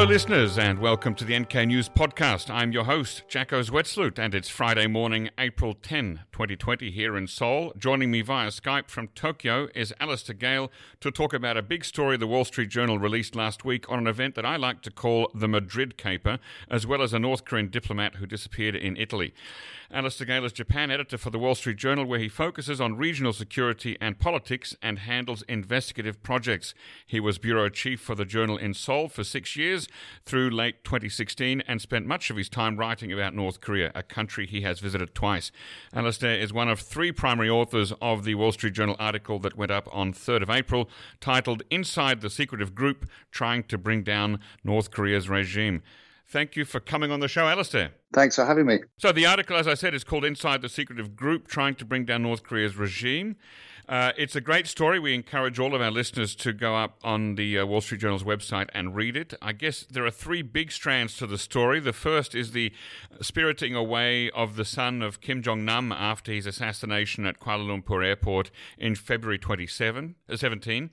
Hello, listeners, and welcome to the NK News Podcast. I'm your host, Jacco Zwetsloot, and it's Friday morning, April 10, 2020, here in Seoul. Joining me via Skype from Tokyo is Alistair Gale to talk about a big story the Wall Street Journal released last week on an event that I like to call the Madrid Caper, as well as a North Korean diplomat who disappeared in Italy. Alistair Gale is Japan editor for the Wall Street Journal, where he focuses on regional security and politics and handles investigative projects. He was bureau chief for the journal in Seoul for six years through late 2016 and spent much of his time writing about North Korea, a country he has visited twice. Alistair is one of three primary authors of the Wall Street Journal article that went up on 3rd of April titled Inside the Secretive Group Trying to Bring Down North Korea's Regime. Thank you for coming on the show, Alistair. Thanks for having me. So, the article, as I said, is called Inside the Secretive Group Trying to Bring Down North Korea's Regime. Uh, it's a great story. We encourage all of our listeners to go up on the uh, Wall Street Journal's website and read it. I guess there are three big strands to the story. The first is the spiriting away of the son of Kim Jong Nam after his assassination at Kuala Lumpur Airport in February 27, uh, 17.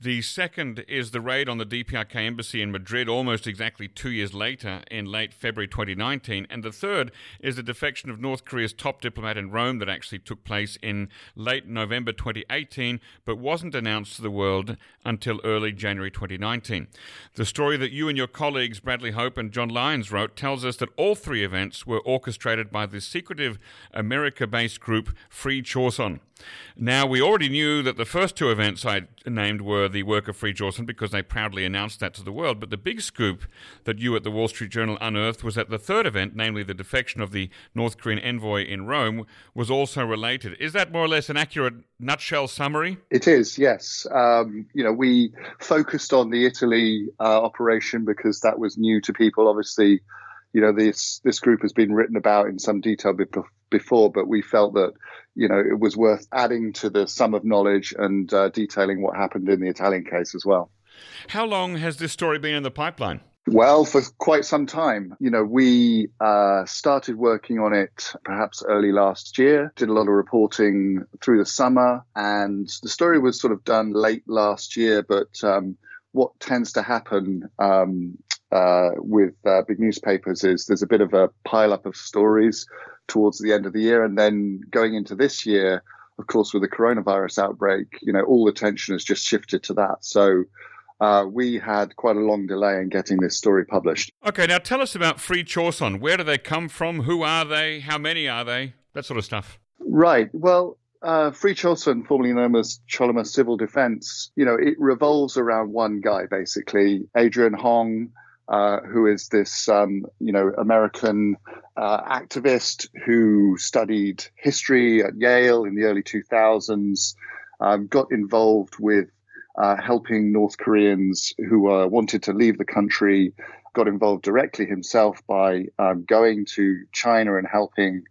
The second is the raid on the DPRK embassy in Madrid almost exactly two years later in late February 2019. And the third is the defection of North Korea's top diplomat in Rome that actually took place in late November 2018 but wasn't announced to the world until early January 2019. The story that you and your colleagues Bradley Hope and John Lyons wrote tells us that all three events were orchestrated by the secretive America based group Free Choson. Now, we already knew that the first two events I named were the work of Free Choson because they proudly announced that to the world. But the big scoop that you at the Wall Street Journal unearthed was that the third event, namely the defection of the North Korean envoy in Rome, was also related. Is that more or less an accurate nutshell summary? It is, yes. Um, you know, we focused on the Italy uh, operation because that was new to people. Obviously, you know, this this group has been written about in some detail before, but we felt that you know it was worth adding to the sum of knowledge and uh, detailing what happened in the Italian case as well. How long has this story been in the pipeline? Well, for quite some time. You know, we uh, started working on it perhaps early last year, did a lot of reporting through the summer, and the story was sort of done late last year. But um, what tends to happen um, uh, with uh, big newspapers is there's a bit of a pileup of stories towards the end of the year, and then going into this year, of course, with the coronavirus outbreak, you know, all attention has just shifted to that. So uh, we had quite a long delay in getting this story published. Okay, now tell us about Free Choson. Where do they come from? Who are they? How many are they? That sort of stuff. Right. Well, uh, Free Choson, formerly known as Cholima Civil Defense, you know, it revolves around one guy, basically, Adrian Hong, uh, who is this, um, you know, American uh, activist who studied history at Yale in the early 2000s, um, got involved with uh, helping North Koreans who wanted to leave the country, got involved directly himself by um, going to China and helping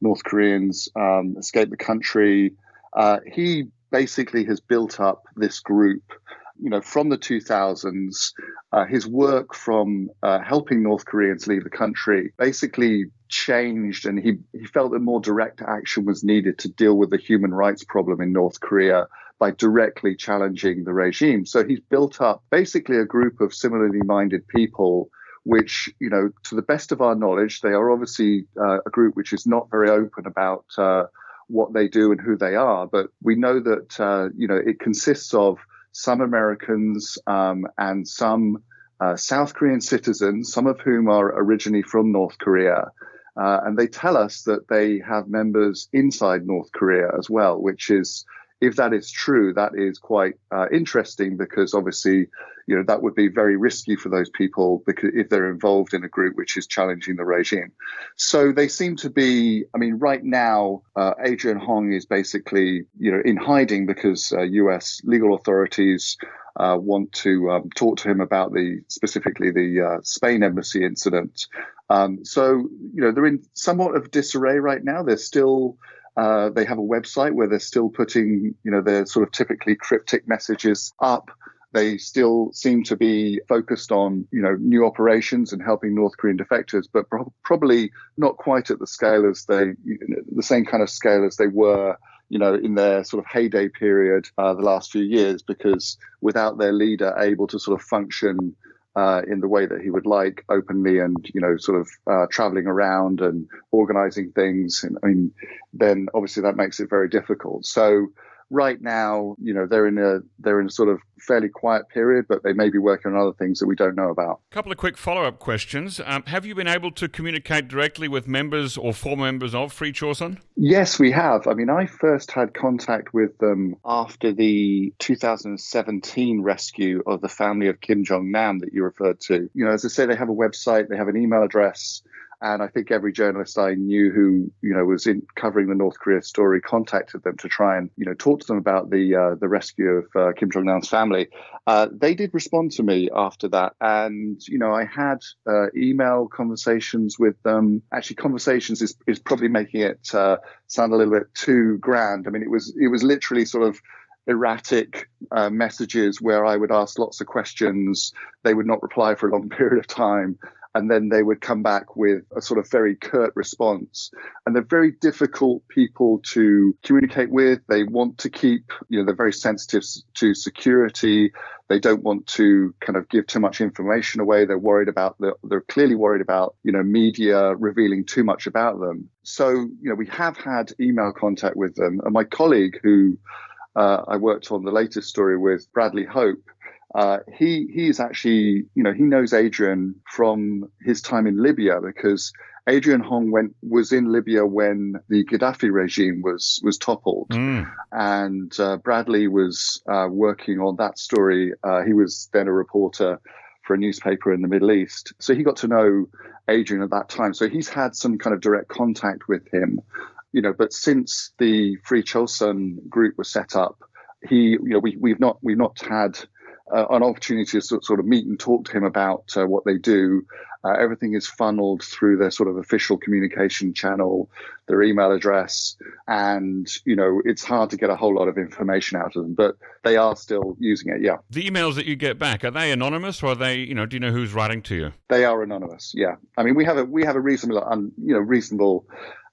North Koreans um, escape the country. Uh, he basically has built up this group. You know, from the 2000s, uh, his work from uh, helping North Koreans leave the country basically changed, and he, he felt that more direct action was needed to deal with the human rights problem in North Korea by directly challenging the regime. So he's built up basically a group of similarly minded people which, you know, to the best of our knowledge, they are obviously uh, a group which is not very open about uh, what they do and who they are. But we know that, uh, you know, it consists of some Americans um, and some uh, South Korean citizens, some of whom are originally from North Korea. Uh, and they tell us that they have members inside North Korea as well, which is if that is true, that is quite uh, interesting because obviously, you know, that would be very risky for those people because if they're involved in a group which is challenging the regime. So they seem to be. I mean, right now, uh, Adrian Hong is basically, you know, in hiding because uh, U.S. legal authorities. Uh, want to um, talk to him about the specifically the uh, Spain embassy incident. Um, so you know they're in somewhat of disarray right now. They're still uh, they have a website where they're still putting, you know, their sort of typically cryptic messages up. They still seem to be focused on, you know, new operations and helping North Korean defectors, but pro- probably not quite at the scale as they, you know, the same kind of scale as they were you know, in their sort of heyday period uh, the last few years, because without their leader able to sort of function uh, in the way that he would like, openly and you know, sort of uh, traveling around and organizing things. I mean, then obviously that makes it very difficult. So right now, you know, they're in a they're in a sort of fairly quiet period, but they may be working on other things that we don't know about. A couple of quick follow up questions. Um, have you been able to communicate directly with members or former members of Free Chosun? Yes, we have. I mean, I first had contact with them after the 2017 rescue of the family of Kim Jong Nam that you referred to. You know, as I say, they have a website, they have an email address. And I think every journalist I knew who, you know, was in covering the North Korea story contacted them to try and, you know, talk to them about the uh, the rescue of uh, Kim Jong Nam's family. Uh, they did respond to me after that, and you know, I had uh, email conversations with them. Actually, conversations is is probably making it uh, sound a little bit too grand. I mean, it was it was literally sort of erratic uh, messages where I would ask lots of questions. They would not reply for a long period of time and then they would come back with a sort of very curt response. And they're very difficult people to communicate with. They want to keep, you know, they're very sensitive to security. They don't want to kind of give too much information away. They're worried about, the, they're clearly worried about, you know, media revealing too much about them. So, you know, we have had email contact with them. And my colleague who uh, I worked on the latest story with, Bradley Hope, uh, he he's actually you know he knows Adrian from his time in Libya because Adrian Hong went was in Libya when the Gaddafi regime was was toppled, mm. and uh, Bradley was uh, working on that story. Uh, he was then a reporter for a newspaper in the Middle East, so he got to know Adrian at that time. So he's had some kind of direct contact with him, you know. But since the Free Chosun group was set up, he you know we we've not we've not had uh, an opportunity to sort of meet and talk to him about uh, what they do. Uh, everything is funneled through their sort of official communication channel, their email address, and you know it's hard to get a whole lot of information out of them. But they are still using it. Yeah. The emails that you get back are they anonymous, or are they you know do you know who's writing to you? They are anonymous. Yeah. I mean we have a we have a reasonable um, you know reasonable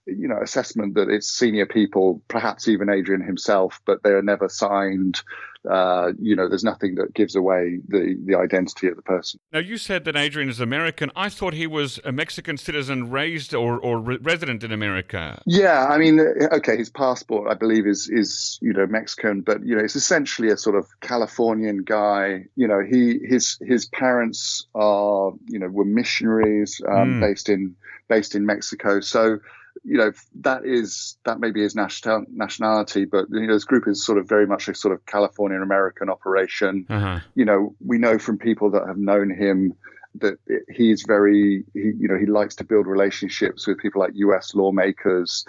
you know assessment that it's senior people, perhaps even Adrian himself, but they are never signed uh, you know, there's nothing that gives away the, the identity of the person. Now, you said that Adrian is American. I thought he was a Mexican citizen raised or, or re- resident in America. Yeah, I mean, okay, his passport, I believe, is, is, you know, Mexican, but, you know, it's essentially a sort of Californian guy. You know, he his his parents are, you know, were missionaries um, mm. based in based in Mexico. So, you know that is that may be his national nationality, but you know this group is sort of very much a sort of Californian American operation. Uh-huh. You know, we know from people that have known him that he's very he, you know he likes to build relationships with people like U.S. lawmakers.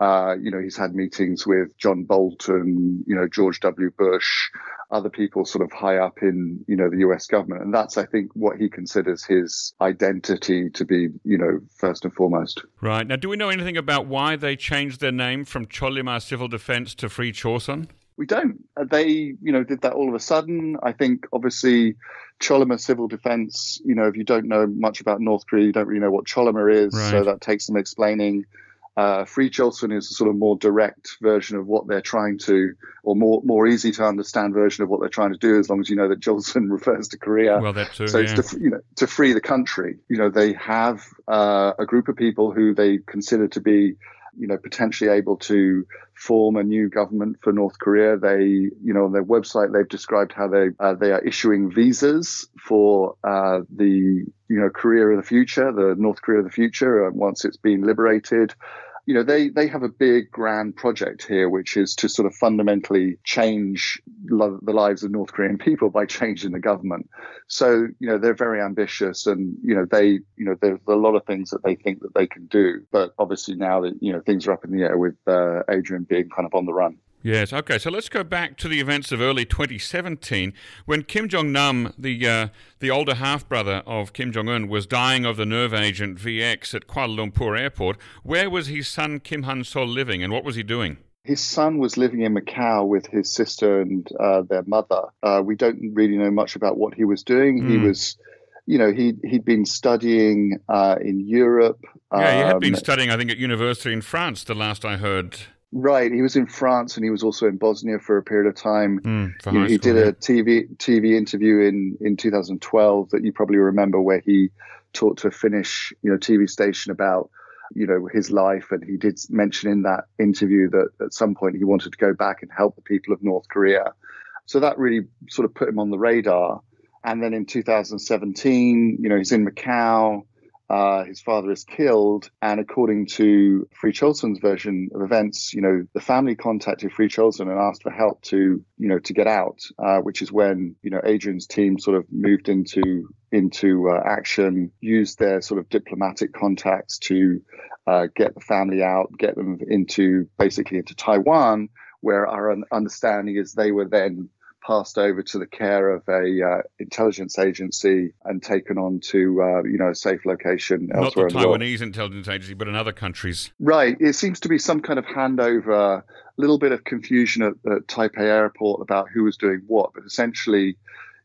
Uh, you know, he's had meetings with John Bolton, you know, George W. Bush, other people sort of high up in, you know, the US government. And that's, I think, what he considers his identity to be, you know, first and foremost. Right. Now, do we know anything about why they changed their name from Cholima Civil Defense to Free Chosun? We don't. Uh, they, you know, did that all of a sudden. I think, obviously, Cholima Civil Defense, you know, if you don't know much about North Korea, you don't really know what Cholima is. Right. So that takes some explaining. Uh, Free Chosun is a sort of more direct version of what they're trying to, or more more easy to understand version of what they're trying to do. As long as you know that Chosun refers to Korea, well, that too. So yeah. it's to you know to free the country. You know they have uh, a group of people who they consider to be you know, potentially able to form a new government for North Korea. They, you know, on their website, they've described how they uh, they are issuing visas for uh, the, you know, Korea of the future, the North Korea of the future, uh, once it's been liberated you know, they, they have a big grand project here, which is to sort of fundamentally change lo- the lives of North Korean people by changing the government. So, you know, they're very ambitious and, you know, they, you know, there's a lot of things that they think that they can do. But obviously now that, you know, things are up in the air with uh, Adrian being kind of on the run. Yes. Okay. So let's go back to the events of early 2017 when Kim Jong Nam, the uh, the older half brother of Kim Jong Un, was dying of the nerve agent VX at Kuala Lumpur Airport. Where was his son Kim Han Sol living, and what was he doing? His son was living in Macau with his sister and uh, their mother. Uh, we don't really know much about what he was doing. Mm. He hmm. was you know, he he'd been studying uh, in Europe. Yeah, he had been um, studying, I think, at university in France. The last I heard. Right. He was in France and he was also in Bosnia for a period of time. Mm, he, he did a TV TV interview in in 2012 that you probably remember, where he talked to a Finnish you know TV station about you know his life, and he did mention in that interview that at some point he wanted to go back and help the people of North Korea. So that really sort of put him on the radar. And then in 2017, you know, he's in Macau. Uh, his father is killed, and according to Free Chosun's version of events, you know, the family contacted Free Chosun and asked for help to, you know, to get out, uh, which is when you know Adrian's team sort of moved into into uh, action, used their sort of diplomatic contacts to uh, get the family out, get them into basically into Taiwan, where our understanding is they were then passed over to the care of a uh, intelligence agency and taken on to uh, you know a safe location Not elsewhere. Not the Taiwanese intelligence agency, but in other countries. Right. It seems to be some kind of handover. A little bit of confusion at, at Taipei airport about who was doing what, but essentially,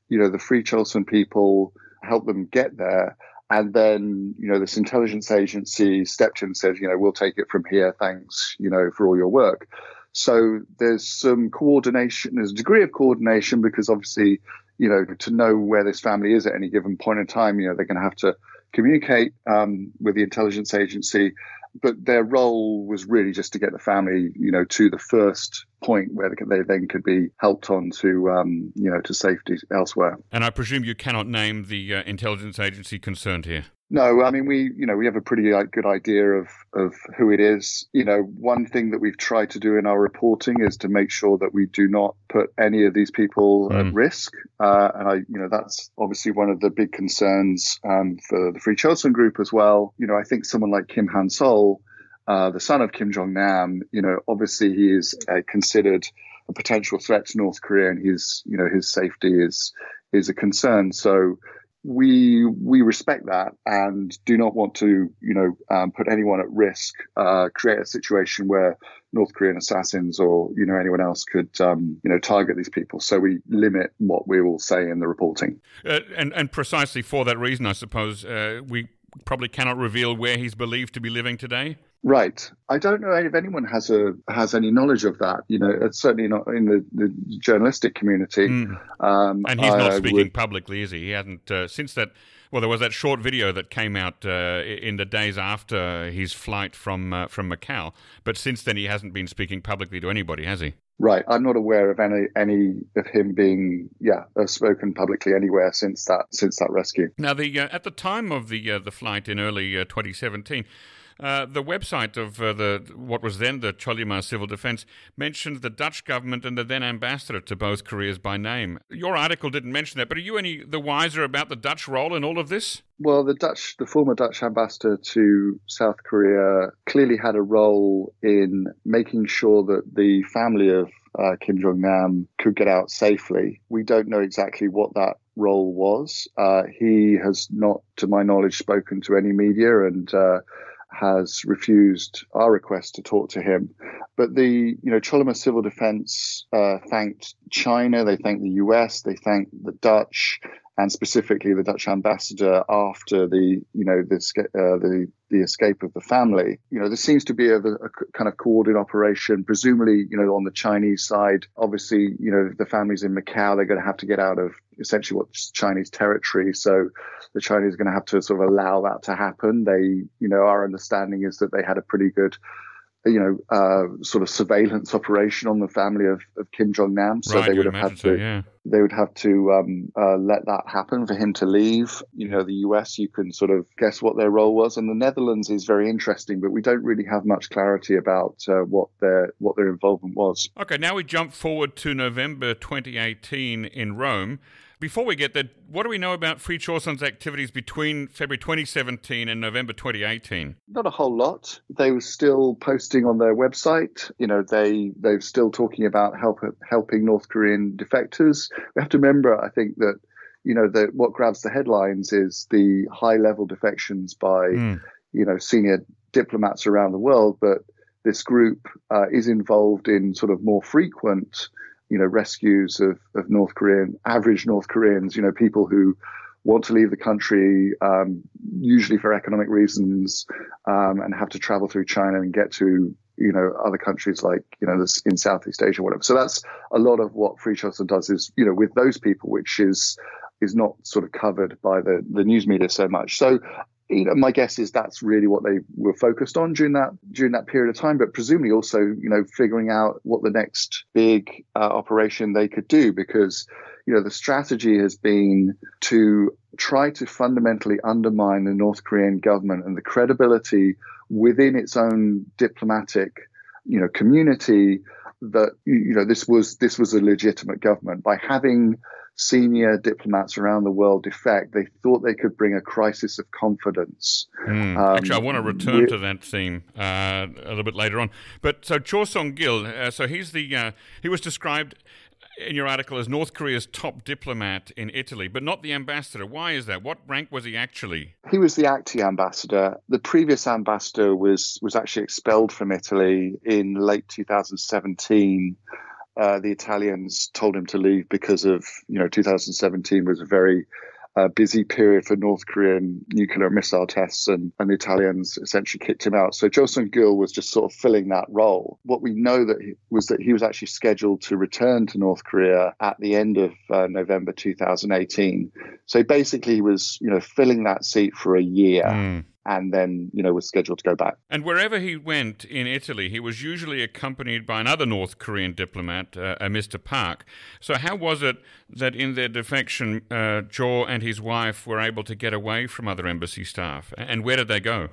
you know, the Free Chosun people helped them get there. And then, you know, this intelligence agency stepped in and said, you know, we'll take it from here. Thanks, you know, for all your work. So there's some coordination, there's a degree of coordination because obviously, you know, to know where this family is at any given point in time, you know, they're going to have to communicate um, with the intelligence agency. But their role was really just to get the family, you know, to the first point where they then could be helped on to, um, you know, to safety elsewhere. And I presume you cannot name the uh, intelligence agency concerned here. No, I mean we, you know, we have a pretty good idea of of who it is. You know, one thing that we've tried to do in our reporting is to make sure that we do not put any of these people mm. at risk. Uh, and I, you know, that's obviously one of the big concerns um, for the Free Chosun Group as well. You know, I think someone like Kim Han Sol, uh, the son of Kim Jong Nam, you know, obviously he is uh, considered a potential threat to North Korea, and his, you know, his safety is is a concern. So we we respect that and do not want to you know um, put anyone at risk uh, create a situation where North Korean assassins or you know anyone else could um, you know target these people. So we limit what we will say in the reporting. Uh, and and precisely for that reason I suppose uh, we probably cannot reveal where he's believed to be living today Right. I don't know if anyone has a has any knowledge of that. You know, it's certainly not in the, the journalistic community. Mm. Um, and he's not speaking would... publicly, is he? He hasn't uh, since that. Well, there was that short video that came out uh, in the days after his flight from uh, from Macau. But since then, he hasn't been speaking publicly to anybody, has he? Right. I'm not aware of any any of him being yeah uh, spoken publicly anywhere since that since that rescue. Now, the uh, at the time of the uh, the flight in early 2017. Uh, the website of uh, the what was then the Cholima Civil Defense mentioned the Dutch government and the then ambassador to both Koreas by name. Your article didn't mention that, but are you any the wiser about the Dutch role in all of this? Well, the Dutch, the former Dutch ambassador to South Korea, clearly had a role in making sure that the family of uh, Kim Jong Nam could get out safely. We don't know exactly what that role was. Uh, he has not, to my knowledge, spoken to any media and uh, has refused our request to talk to him. But the, you know, Cholima Civil Defense uh, thanked China, they thanked the US, they thanked the Dutch, and specifically the Dutch ambassador after the, you know, the, uh, the the escape of the family. You know, there seems to be a, a, kind of coordinated operation, presumably, you know, on the Chinese side. Obviously, you know, the families in Macau, they're going to have to get out of essentially what's Chinese territory. So the Chinese are going to have to sort of allow that to happen. They, you know, our understanding is that they had a pretty good you know, uh, sort of surveillance operation on the family of, of Kim Jong Nam. So right, they would have had to, so, yeah. they would have to um, uh, let that happen for him to leave. You know, the US, you can sort of guess what their role was, and the Netherlands is very interesting, but we don't really have much clarity about uh, what their what their involvement was. Okay, now we jump forward to November 2018 in Rome. Before we get there, what do we know about Free Chosun's activities between February 2017 and November 2018? Not a whole lot. They were still posting on their website. You know, they they're still talking about help, helping North Korean defectors. We have to remember, I think that you know that what grabs the headlines is the high level defections by mm. you know senior diplomats around the world, but this group uh, is involved in sort of more frequent you know, rescues of, of North Korean, average North Koreans, you know, people who want to leave the country, um, usually for economic reasons, um, and have to travel through China and get to, you know other countries like you know in Southeast Asia, or whatever. So that's a lot of what Free Chosun does is you know with those people, which is is not sort of covered by the the news media so much. So you know, my guess is that's really what they were focused on during that during that period of time. But presumably also, you know, figuring out what the next big uh, operation they could do, because you know the strategy has been to try to fundamentally undermine the North Korean government and the credibility within its own diplomatic, you know, community that you know this was this was a legitimate government by having senior diplomats around the world defect, they thought they could bring a crisis of confidence. Mm. Um, Actually, I want to return to that theme uh, a little bit later on. But so Cho Song Gil, uh, so he's the uh, he was described in your article as North Korea's top diplomat in Italy, but not the ambassador. Why is that? What rank was he actually? He was the acting ambassador. The previous ambassador was was actually expelled from Italy in late 2017 uh, the Italians told him to leave because of, you know, 2017 was a very uh, busy period for North Korean nuclear missile tests, and, and the Italians essentially kicked him out. So Cho Song Gil was just sort of filling that role. What we know that he, was that he was actually scheduled to return to North Korea at the end of uh, November 2018. So basically, he was you know filling that seat for a year. Mm and then you know was scheduled to go back. And wherever he went in Italy, he was usually accompanied by another North Korean diplomat, uh, Mr. Park. So how was it that in their defection, uh, Cho and his wife were able to get away from other embassy staff, and where did they go?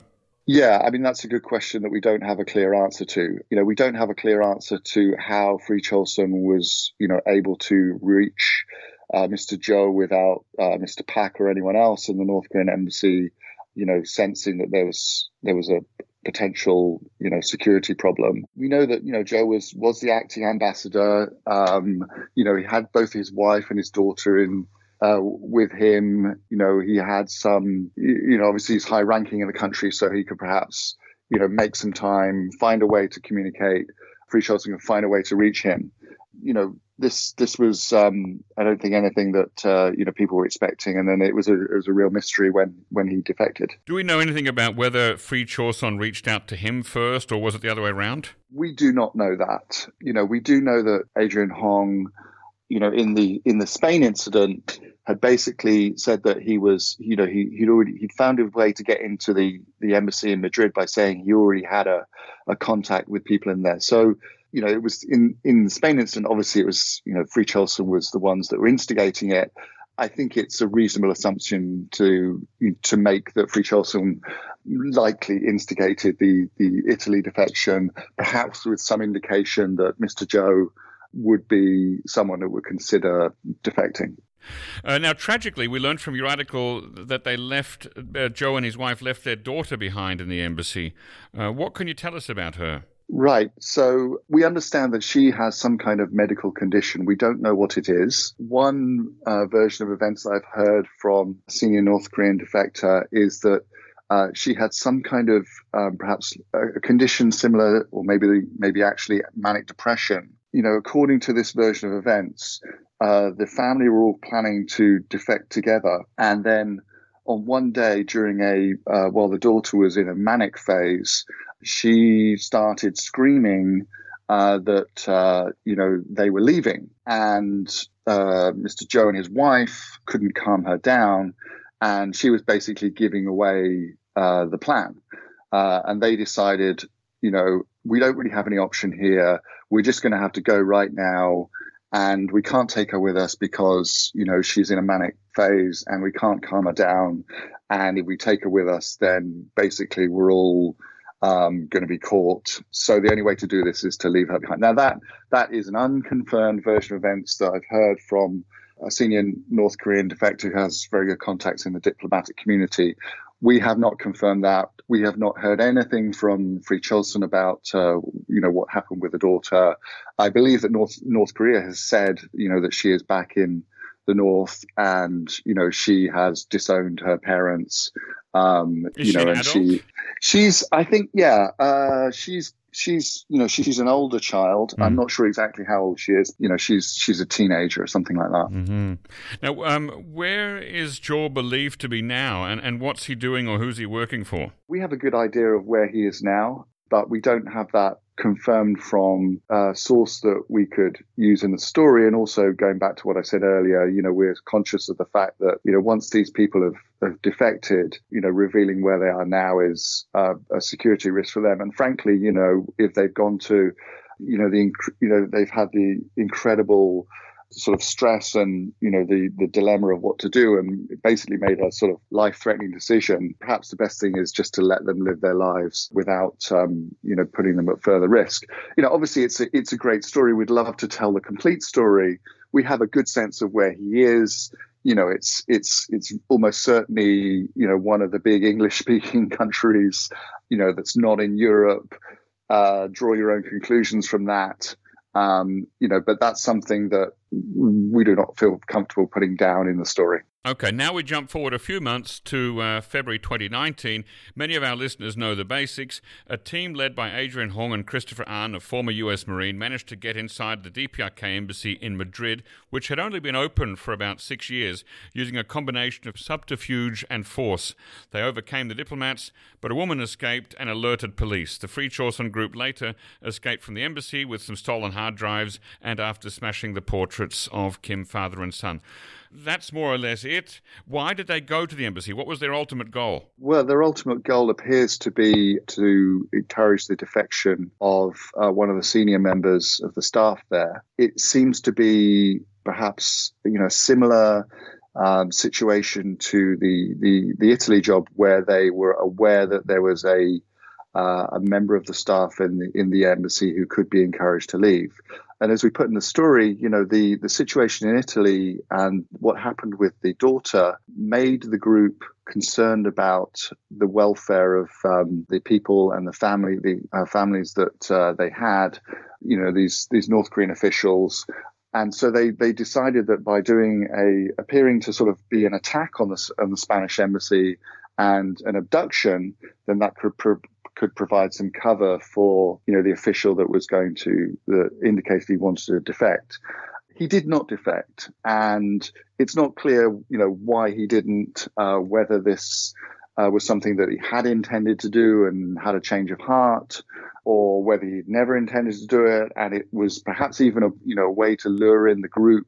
Yeah, I mean that's a good question that we don't have a clear answer to. You know, we don't have a clear answer to how Free Chosun was, you know, able to reach uh, Mr. Joe without uh, Mr. Pak or anyone else in the North Korean embassy you know, sensing that there was there was a potential, you know, security problem. We know that you know Joe was was the acting ambassador. Um, you know, he had both his wife and his daughter in uh, with him. You know, he had some, you know, obviously he's high ranking in the country, so he could perhaps, you know, make some time, find a way to communicate. Free Chosun and find a way to reach him. You know, this this was um, I don't think anything that uh, you know people were expecting, and then it was a it was a real mystery when when he defected. Do we know anything about whether Free Chosun reached out to him first, or was it the other way around? We do not know that. You know, we do know that Adrian Hong, you know, in the in the Spain incident, had basically said that he was, you know, he he'd already he'd found a way to get into the the embassy in Madrid by saying he already had a a contact with people in there. So you know, it was in in the Spain incident. Obviously, it was you know, Free Chosun was the ones that were instigating it. I think it's a reasonable assumption to to make that Free Chosun likely instigated the the Italy defection, perhaps with some indication that Mr. Joe would be someone who would consider defecting. Uh, now, tragically, we learned from your article that they left uh, Joe and his wife left their daughter behind in the embassy. Uh, what can you tell us about her? Right. So we understand that she has some kind of medical condition. We don't know what it is. One uh, version of events I've heard from senior North Korean defector is that uh, she had some kind of um, perhaps a condition similar, or maybe maybe actually manic depression. You know, according to this version of events, uh, the family were all planning to defect together, and then on one day during a uh, while the daughter was in a manic phase, she started screaming uh, that uh, you know they were leaving, and uh, Mr. Joe and his wife couldn't calm her down, and she was basically giving away uh, the plan, uh, and they decided, you know, we don't really have any option here. We're just going to have to go right now and we can't take her with us because you know she's in a manic phase and we can't calm her down and if we take her with us then basically we're all um, going to be caught. So the only way to do this is to leave her behind. Now that that is an unconfirmed version of events that I've heard from a senior North Korean defector who has very good contacts in the diplomatic community. We have not confirmed that. We have not heard anything from Free Chosun about, uh, you know, what happened with the daughter. I believe that North North Korea has said, you know, that she is back in the North, and you know she has disowned her parents. Um, you know, and adult? she she's I think yeah, uh, she's she's you know she's an older child. Mm. I'm not sure exactly how old she is. You know, she's she's a teenager or something like that. Mm-hmm. Now, um, where is Joe believed to be now, and and what's he doing or who's he working for? We have a good idea of where he is now, but we don't have that confirmed from a source that we could use in the story. And also going back to what I said earlier, you know, we're conscious of the fact that, you know, once these people have, have defected, you know, revealing where they are now is uh, a security risk for them. And frankly, you know, if they've gone to, you know, the, you know, they've had the incredible sort of stress and you know the the dilemma of what to do and basically made a sort of life threatening decision. Perhaps the best thing is just to let them live their lives without um, you know putting them at further risk. You know obviously it's a it's a great story. We'd love to tell the complete story. We have a good sense of where he is. You know it's it's it's almost certainly you know one of the big english speaking countries you know that's not in europe. Uh, draw your own conclusions from that. Um, you know, but that's something that we do not feel comfortable putting down in the story. Okay, now we jump forward a few months to uh, February 2019. Many of our listeners know the basics. A team led by Adrian Hong and Christopher Ahn, a former U.S. Marine, managed to get inside the DPRK embassy in Madrid, which had only been open for about six years, using a combination of subterfuge and force. They overcame the diplomats, but a woman escaped and alerted police. The Free Chosun group later escaped from the embassy with some stolen hard drives and after smashing the portraits of Kim, father and son that's more or less it. Why did they go to the embassy? What was their ultimate goal? Well, their ultimate goal appears to be to encourage the defection of uh, one of the senior members of the staff there. It seems to be perhaps you know similar um, situation to the, the the Italy job where they were aware that there was a uh, a member of the staff in the in the embassy who could be encouraged to leave. And as we put in the story, you know, the, the situation in Italy and what happened with the daughter made the group concerned about the welfare of um, the people and the family, the uh, families that uh, they had. You know, these these North Korean officials and so they, they decided that by doing a appearing to sort of be an attack on the on the Spanish embassy and an abduction, then that could could provide some cover for you know the official that was going to that indicated he wanted to defect. He did not defect, and it's not clear you know why he didn't. Uh, whether this uh, was something that he had intended to do and had a change of heart, or whether he'd never intended to do it, and it was perhaps even a you know a way to lure in the group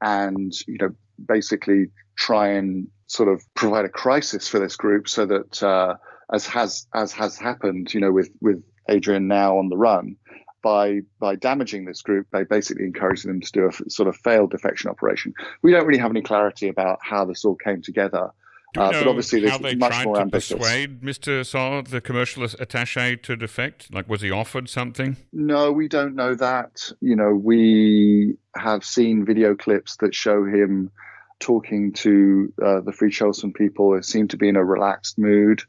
and you know basically try and sort of provide a crisis for this group so that uh, as has as has happened, you know, with with Adrian now on the run, by by damaging this group, by basically encouraging them to do a sort of failed defection operation. We don't really have any clarity about how this all came together. Uh, but obviously, this is much more ambitious. Persuade Mr. So, the commercial attaché, to defect? Like, was he offered something? No, we don't know that. You know, we have seen video clips that show him talking to uh, the Free Chosun people. It seemed to be in a relaxed mood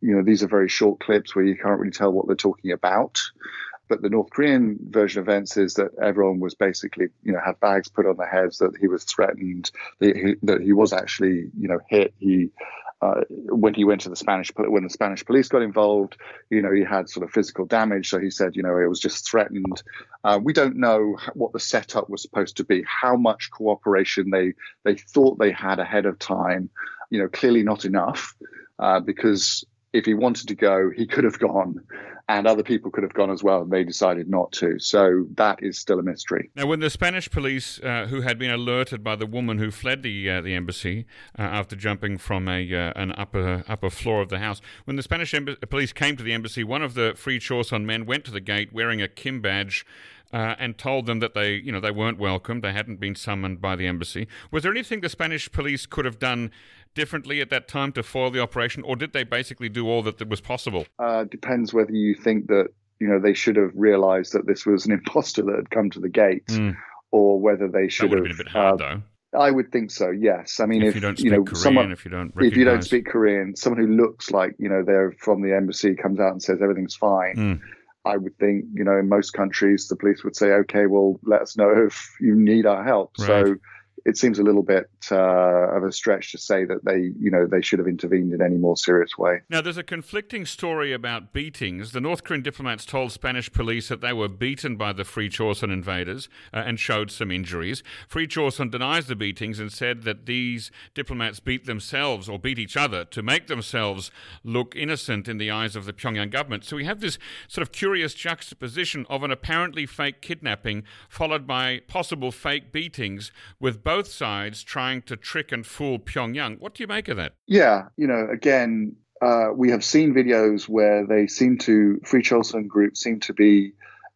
you know, these are very short clips where you can't really tell what they're talking about. But the North Korean version of events is that everyone was basically, you know, had bags put on their heads that he was threatened, that he, that he was actually, you know, hit. He uh, when he went to the Spanish, when the Spanish police got involved, you know, he had sort of physical damage. So he said, you know, it was just threatened. Uh, we don't know what the setup was supposed to be, how much cooperation they they thought they had ahead of time. You know, clearly not enough, uh, because if he wanted to go, he could have gone, and other people could have gone as well, and they decided not to. So that is still a mystery. Now, when the Spanish police, uh, who had been alerted by the woman who fled the uh, the embassy uh, after jumping from a uh, an upper upper floor of the house, when the Spanish police came to the embassy, one of the Free Chosun men went to the gate wearing a Kim badge. Uh, and told them that they, you know, they weren't welcome. They hadn't been summoned by the embassy. Was there anything the Spanish police could have done differently at that time to foil the operation, or did they basically do all that was possible? Uh, depends whether you think that you know they should have realised that this was an imposter that had come to the gate, mm. or whether they should have. Been a bit hard, uh, though. I would think so. Yes, I mean, if, if you don't speak you know, Korean, someone, if you don't, recognize... if you don't speak Korean, someone who looks like you know they're from the embassy comes out and says everything's fine. Mm. I would think, you know, in most countries, the police would say, okay, well, let us know if you need our help. Right. So it seems a little bit uh, of a stretch to say that they, you know, they should have intervened in any more serious way. Now, there's a conflicting story about beatings. The North Korean diplomats told Spanish police that they were beaten by the Free Chosun invaders uh, and showed some injuries. Free Chosun denies the beatings and said that these diplomats beat themselves or beat each other to make themselves look innocent in the eyes of the Pyongyang government. So we have this sort of curious juxtaposition of an apparently fake kidnapping followed by possible fake beatings with both sides trying to trick and fool Pyongyang. What do you make of that? Yeah, you know, again, uh, we have seen videos where they seem to Free Chosun group seem to be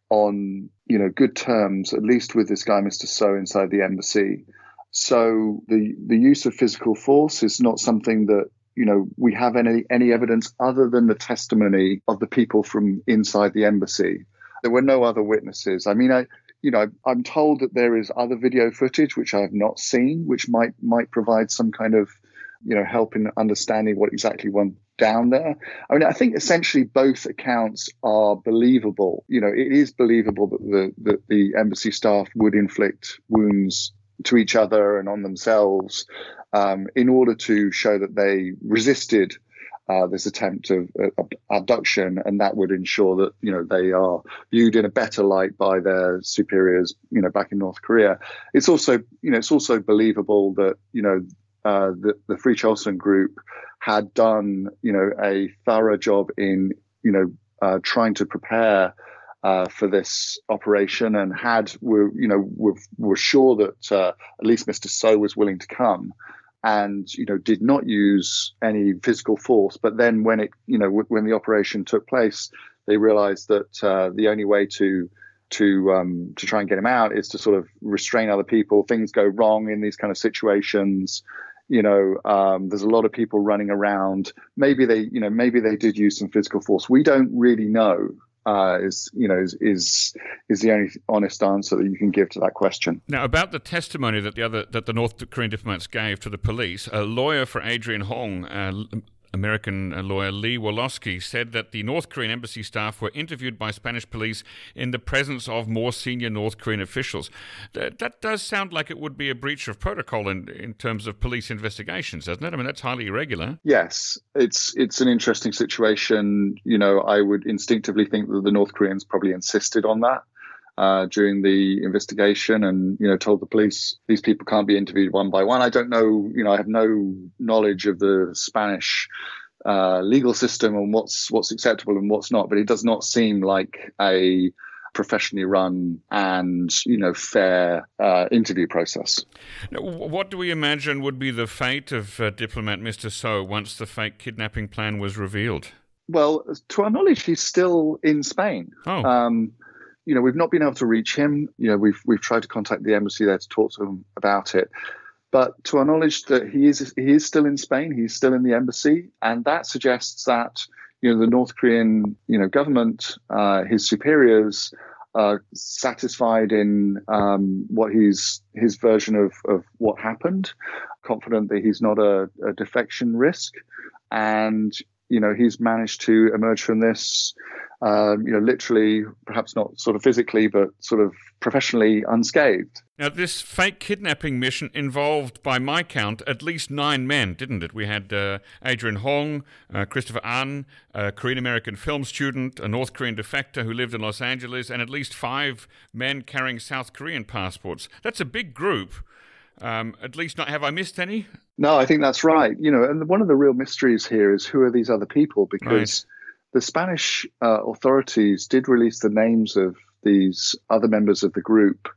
on you know good terms, at least with this guy, Mr. So, inside the embassy. So the the use of physical force is not something that you know we have any any evidence other than the testimony of the people from inside the embassy. There were no other witnesses. I mean, I you know, I'm told that there is other video footage which I have not seen, which might might provide some kind of, you know, help in understanding what exactly went down there. I mean, I think essentially both accounts are believable. You know, it is believable that the that the embassy staff would inflict wounds to each other and on themselves um, in order to show that they resisted uh, this attempt of uh, abduction, and that would ensure that you know they are viewed in a better light by their superiors, you know, back in North Korea. It's also you know it's also believable that you know uh, the, the Free Chosun group had done you know a thorough job in you know uh, trying to prepare. Uh, for this operation, and had were you know were, were sure that at least Mr. So was willing to come, and you know did not use any physical force. But then when it you know w- when the operation took place, they realized that uh, the only way to to um, to try and get him out is to sort of restrain other people. Things go wrong in these kind of situations. You know, um, there's a lot of people running around. Maybe they, you know, maybe they did use some physical force. We don't really know uh, is you know is, is is the only honest answer that you can give to that question. Now, about the testimony that the other that the North Korean diplomats gave to the police, a lawyer for Adrian Hong, uh, American uh, lawyer Lee Wolosky said that the North Korean embassy staff were interviewed by Spanish police in the presence of more senior North Korean officials. That, that does sound like it would be a breach of protocol in, in terms of police investigations, doesn't it? I mean, that's highly irregular. Yes, it's it's an interesting situation. You know, I would instinctively think that the North Koreans probably insisted on that uh, during the investigation and you know told the police these people can't be interviewed one by one. I don't know, you know, I have no knowledge of the Spanish uh, legal system and what's what's acceptable and what's not, but it does not seem like a professionally run and you know fair uh, interview process. Now, what do we imagine would be the fate of uh, diplomat Mr. So once the fake kidnapping plan was revealed? Well, to our knowledge, he's still in Spain. Oh. Um, you know, we've not been able to reach him. You know, we've we've tried to contact the embassy there to talk to him about it. But to our knowledge, that he is he is still in Spain. He's still in the embassy, and that suggests that you know the North Korean you know government, uh, his superiors, are satisfied in um, what his his version of of what happened, confident that he's not a, a defection risk, and you know he's managed to emerge from this um, you know, literally, perhaps not sort of physically, but sort of professionally unscathed. Now, this fake kidnapping mission involved, by my count, at least nine men, didn't it? We had uh, Adrian Hong, uh, Christopher An, a Korean American film student, a North Korean defector who lived in Los Angeles, and at least five men carrying South Korean passports. That's a big group. Um, at least not have I missed any? No, I think that's right. You know, and one of the real mysteries here is who are these other people? Because the Spanish uh, authorities did release the names of these other members of the group.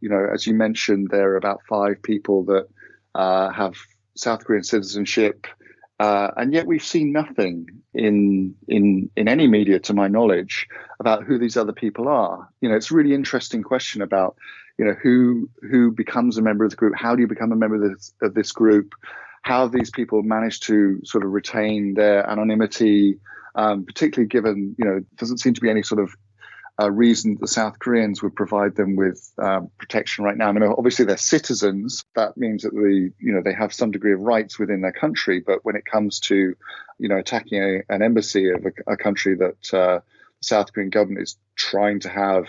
You know, as you mentioned, there are about five people that uh, have South Korean citizenship, uh, and yet we've seen nothing in in in any media, to my knowledge, about who these other people are. You know, it's a really interesting question about you know who who becomes a member of the group. How do you become a member of this, of this group? How these people manage to sort of retain their anonymity um, particularly given, you know, doesn't seem to be any sort of uh, reason the South Koreans would provide them with um, protection right now. I mean, obviously they're citizens. That means that the you know they have some degree of rights within their country. But when it comes to you know attacking a, an embassy of a, a country that uh, the South Korean government is trying to have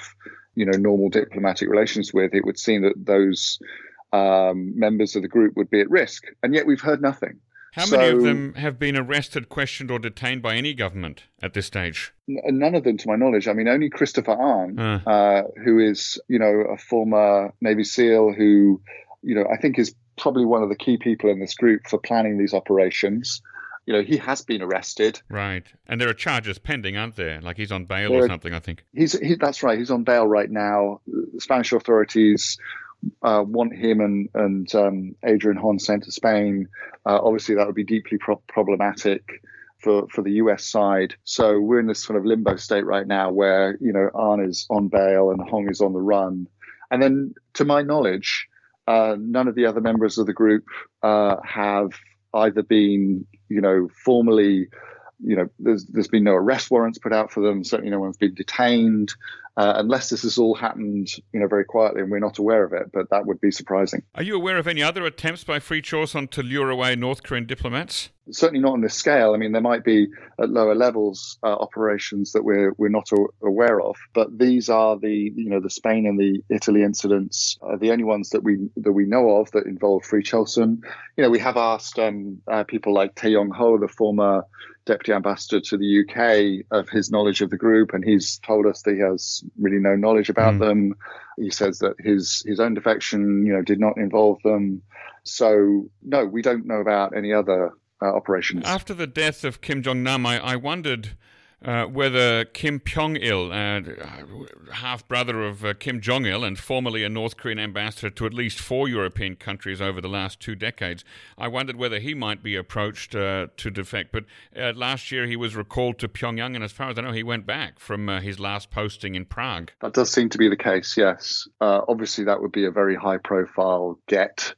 you know normal diplomatic relations with, it would seem that those um, members of the group would be at risk. And yet we've heard nothing. How so, many of them have been arrested, questioned, or detained by any government at this stage? N- none of them, to my knowledge. I mean, only Christopher Ahn, uh. Uh, who is, you know, a former Navy SEAL who, you know, I think is probably one of the key people in this group for planning these operations. You know, he has been arrested. Right, and there are charges pending, aren't there? Like he's on bail there or something, I think. He's he, that's right. He's on bail right now. The Spanish authorities uh, want him and and um, Adrian Hong sent to Spain. Uh, obviously, that would be deeply pro- problematic for for the US side. So we're in this sort of limbo state right now, where you know Ahn is on bail and Hong is on the run. And then, to my knowledge, uh, none of the other members of the group uh, have either been, you know, formally you know, there's there's been no arrest warrants put out for them. Certainly, no one's been detained, uh, unless this has all happened, you know, very quietly and we're not aware of it. But that would be surprising. Are you aware of any other attempts by Free Chosun to lure away North Korean diplomats? Certainly not on this scale. I mean, there might be at lower levels uh, operations that we're we're not aware of, but these are the you know the Spain and the Italy incidents, are the only ones that we that we know of that involve Free Chosun. You know, we have asked um, uh, people like Tae Yong Ho, the former deputy ambassador to the UK of his knowledge of the group, and he's told us that he has really no knowledge about mm. them. He says that his his own defection, you know, did not involve them. So no, we don't know about any other uh, operations. After the death of Kim Jong Nam, I, I wondered uh, whether Kim Pyong il, uh, half brother of uh, Kim Jong il and formerly a North Korean ambassador to at least four European countries over the last two decades, I wondered whether he might be approached uh, to defect. But uh, last year he was recalled to Pyongyang, and as far as I know, he went back from uh, his last posting in Prague. That does seem to be the case, yes. obviously, that would be a very high profile get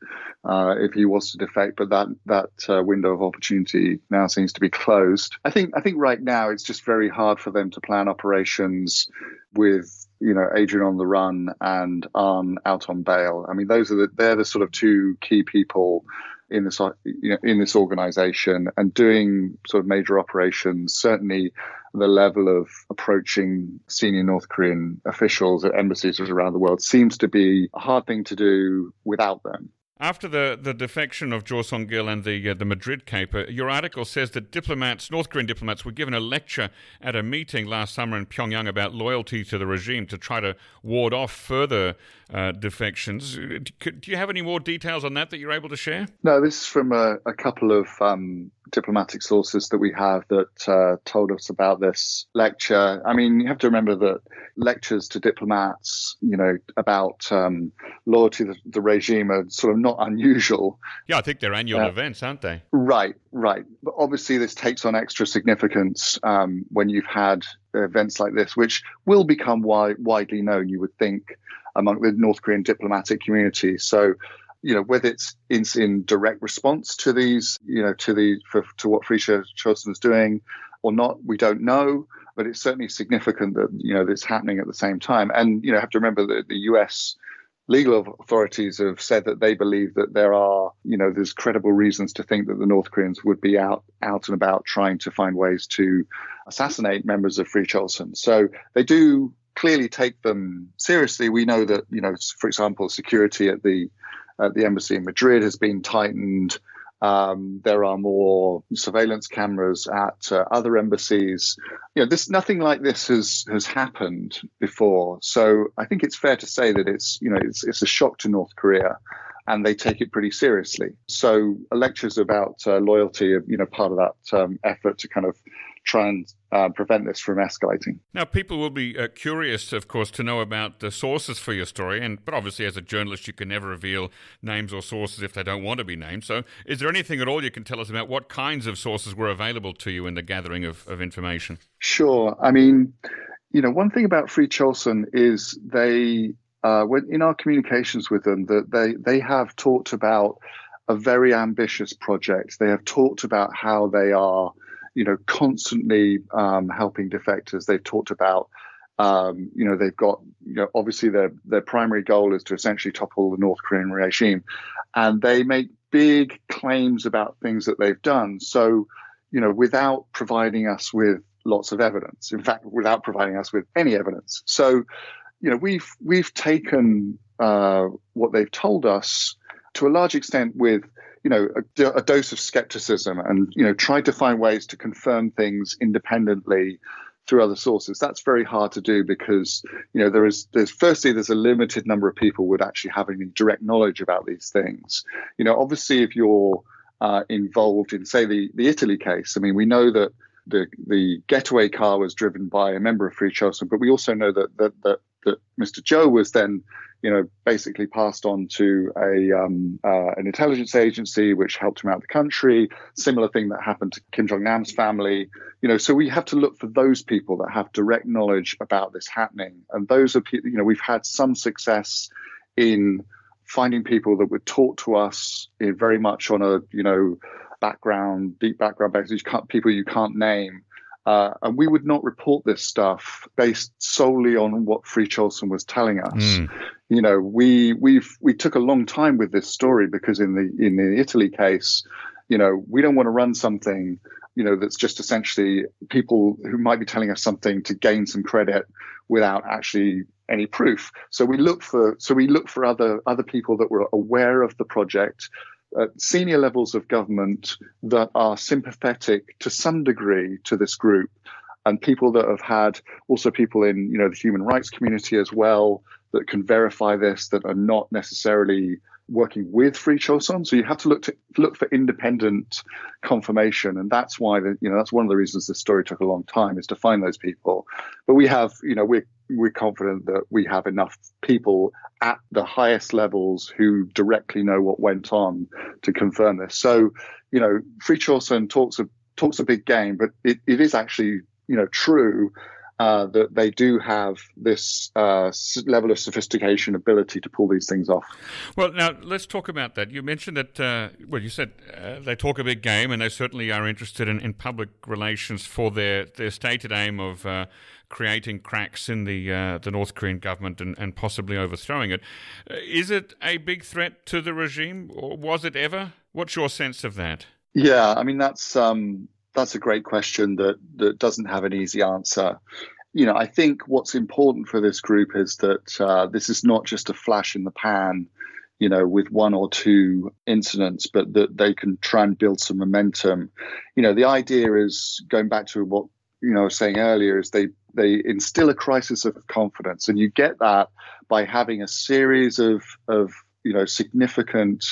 if he was to defect, but that, that window of opportunity now seems to be closed. I think, I think right now it's just very hard for them to plan operations with you know Adrian on the run and Ahn out on bail. I mean, those are the they're the sort of two key people in this you know, in this organization and doing sort of major operations. Certainly, the level of approaching senior North Korean officials at embassies around the world seems to be a hard thing to do without them. After the, the defection of Jo Song-gil and the uh, the Madrid caper, your article says that diplomats, North Korean diplomats, were given a lecture at a meeting last summer in Pyongyang about loyalty to the regime to try to ward off further uh, defections. Do you have any more details on that that you're able to share? No, this is from a, a couple of um, diplomatic sources that we have that uh, told us about this lecture. I mean, you have to remember that lectures to diplomats, you know, about um, loyalty to the regime are sort of not unusual. Yeah, I think they're annual uh, events, aren't they? Right, right. But obviously, this takes on extra significance um, when you've had events like this, which will become wi- widely known, you would think, among the North Korean diplomatic community. So you know whether it's in, in direct response to these you know to the for, to what Free Chosun is doing or not we don't know but it's certainly significant that you know it's happening at the same time and you know have to remember that the US legal authorities have said that they believe that there are you know there's credible reasons to think that the North Koreans would be out out and about trying to find ways to assassinate members of Free Chosun so they do clearly take them seriously. We know that, you know, for example, security at the at the embassy in Madrid has been tightened. Um, there are more surveillance cameras at uh, other embassies. You know, this nothing like this has has happened before. So I think it's fair to say that it's you know it's it's a shock to North Korea, and they take it pretty seriously. So lectures about uh, loyalty are you know part of that um, effort to kind of try and uh, prevent this from escalating. Now, people will be uh, curious, of course, to know about the sources for your story, and but obviously, as a journalist, you can never reveal names or sources if they don't want to be named. So, is there anything at all you can tell us about what kinds of sources were available to you in the gathering of, of information? Sure. I mean, you know, one thing about Free Chosun is they, uh, when in our communications with them, that they they have talked about a very ambitious project. They have talked about how they are you know, constantly um, helping defectors. They've talked about, um, you know, they've got, you know, obviously their their primary goal is to essentially topple the North Korean regime, and they make big claims about things that they've done. So, you know, without providing us with lots of evidence, in fact, without providing us with any evidence. So, you know, we've we've taken uh, what they've told us to a large extent with you know a, a, dose of skepticism and you know tried to find ways to confirm things independently through other sources. That's very hard to do because you know there is there's firstly there's a limited number of people would actually have any direct knowledge about these things. You know obviously if you're uh, involved in say the the italy case i mean we know that the the getaway car was driven by a member of free chosun but we also know that that that, that mr joe was then you know, basically passed on to a um, uh, an intelligence agency, which helped him out the country. Similar thing that happened to Kim Jong Nam's family. You know, so we have to look for those people that have direct knowledge about this happening, and those are you know we've had some success in finding people that would talk to us in very much on a you know background, deep background. You people you can't name uh, and we would not report this stuff based solely on what Free Chosun was telling us. Mm. You know, we we've we took a long time with this story because in the in the Italy case, you know, we don't want to run something, you know, that's just essentially people who might be telling us something to gain some credit without actually any proof. So we look for so we look for other other people that were aware of the project, at senior levels of government that are sympathetic to some degree to this group and people that have had also people in you know the human rights community as well that can verify this that are not necessarily working with free chosun so you have to look to look for independent confirmation and that's why the, you know that's one of the reasons this story took a long time is to find those people. But we have you know we're we're confident that we have enough people at the highest levels who directly know what went on to confirm this. So, you know, Free Chosun talks a talks a big game, but it, it is actually you know true uh, that they do have this uh, level of sophistication, ability to pull these things off. Well, now let's talk about that. You mentioned that, uh, well, you said uh, they talk a big game, and they certainly are interested in, in public relations for their, their stated aim of uh, creating cracks in the uh, the North Korean government and, and possibly overthrowing it. Is it a big threat to the regime, or was it ever? What's your sense of that? Yeah, I mean that's um, that's a great question that that doesn't have an easy answer. You know, I think what's important for this group is that uh, this is not just a flash in the pan, you know, with one or two incidents, but that they can try and build some momentum. You know, the idea is going back to what you know I was saying earlier is they they instill a crisis of confidence, and you get that by having a series of of you know significant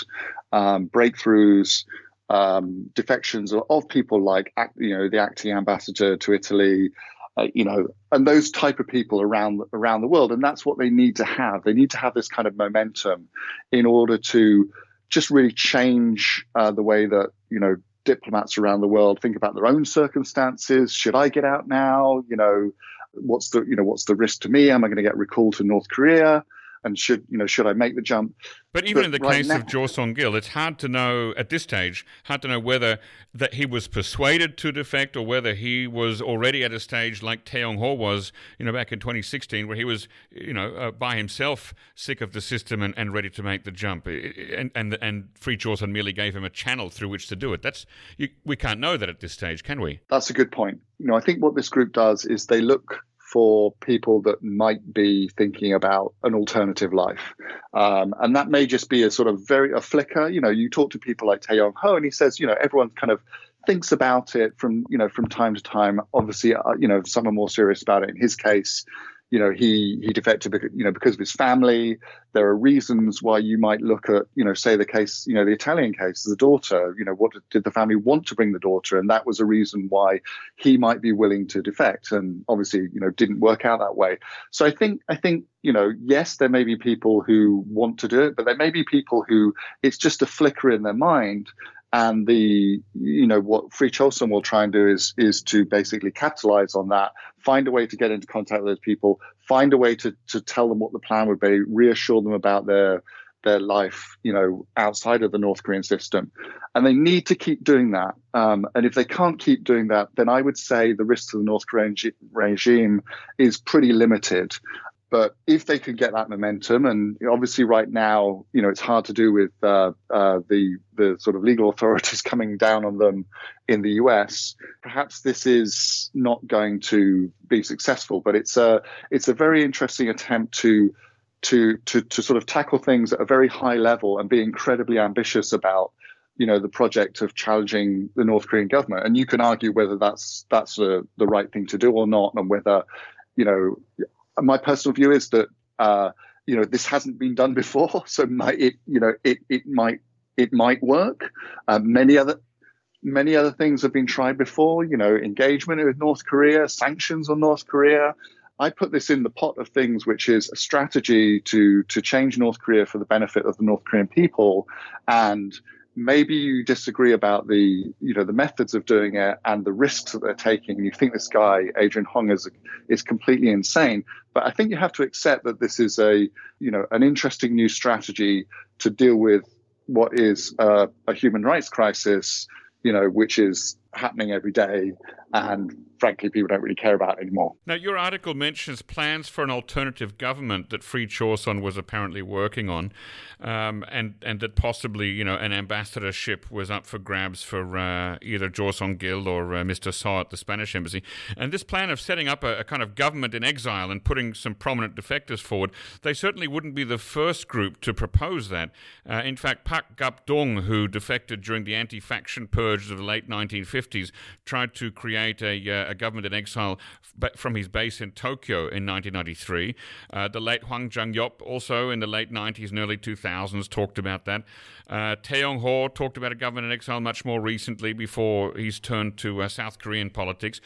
um, breakthroughs um, defections of people like you know the acting ambassador to Italy, uh, you know, and those type of people around around the world, and that's what they need to have. They need to have this kind of momentum in order to just really change uh, the way that you know diplomats around the world think about their own circumstances. Should I get out now? You know, what's the you know what's the risk to me? Am I going to get recalled to North Korea? And should you know should I make the jump? But even but in the right case now, of Jo Song Gil, it's hard to know at this stage, hard to know whether that he was persuaded to defect or whether he was already at a stage like Tae Yong Ho was, you know, back in 2016, where he was, you know, uh, by himself sick of the system and, and ready to make the jump, and and and Free Chosun merely gave him a channel through which to do it. That's you, we can't know that at this stage, can we? That's a good point. You know, I think what this group does is they look for people that might be thinking about an alternative life. Um, and that may just be a sort of very a flicker. You know, you talk to people like Tae Yong Ho, and he says, you know, everyone kind of thinks about it from you know from time to time. Obviously, uh, you know, some are more serious about it. In his case, you know he he defected because you know because of his family. There are reasons why you might look at you know say the case you know the italian case the daughter you know what did the family want to bring the daughter? And that was a reason why he might be willing to defect. And obviously you know didn't work out that way. So i think i think you know yes there may be people who want to do it but there may be people who it's just a flicker in their mind and the you know what Free Chosun will try and do is is to basically capitalize on that, find a way to get into contact with those people, find a way to to tell them what the plan would be, reassure them about their their life, you know, outside of the North Korean system, and they need to keep doing that. Um, and if they can't keep doing that, then I would say the risk to the North Korean regime is pretty limited. But if they could get that momentum, and obviously right now, you know, it's hard to do with uh, uh, the the sort of legal authorities coming down on them in the US. Perhaps this is not going to be successful, but it's a it's a very interesting attempt to to to to sort of tackle things at a very high level and be incredibly ambitious about you know the project of challenging the North Korean government. And you can argue whether that's that's a, the right thing to do or not, and whether you know my personal view is that uh, you know this hasn't been done before, so might it you know it it might it might work. Um, many other many other things have been tried before. You know, engagement with North Korea, sanctions on North Korea. I put this in the pot of things, which is a strategy to to change North Korea for the benefit of the North Korean people, and maybe you disagree about the you know the methods of doing it and the risks that they're taking. You think this guy Adrian Hong is is completely insane, but I think you have to accept that this is a you know an interesting new strategy to deal with what is a, a human rights crisis, you know, which is happening every day and frankly people don't really care about it anymore. Now, your article mentions plans for an alternative government that Free Chosun was apparently working on, um, and and that possibly you know an ambassadorship was up for grabs for uh, either Jo Song-gil or uh, Mr. So at the Spanish embassy. And this plan of setting up a, a, kind of government in exile and putting some prominent defectors forward, they certainly wouldn't be the first group to propose that. Uh, in fact, Pak Gap-dong, who defected during the anti-faction purge of the late 1950s, tried to create a, uh, a government in exile from his base in Tokyo in 1993. Uh, the late Hwang Jang-yop also in the late 90s and early 2000s talked about that. Uh, Tae Yong-ho talked about a government in exile much more recently before he's turned to uh, South Korean politics.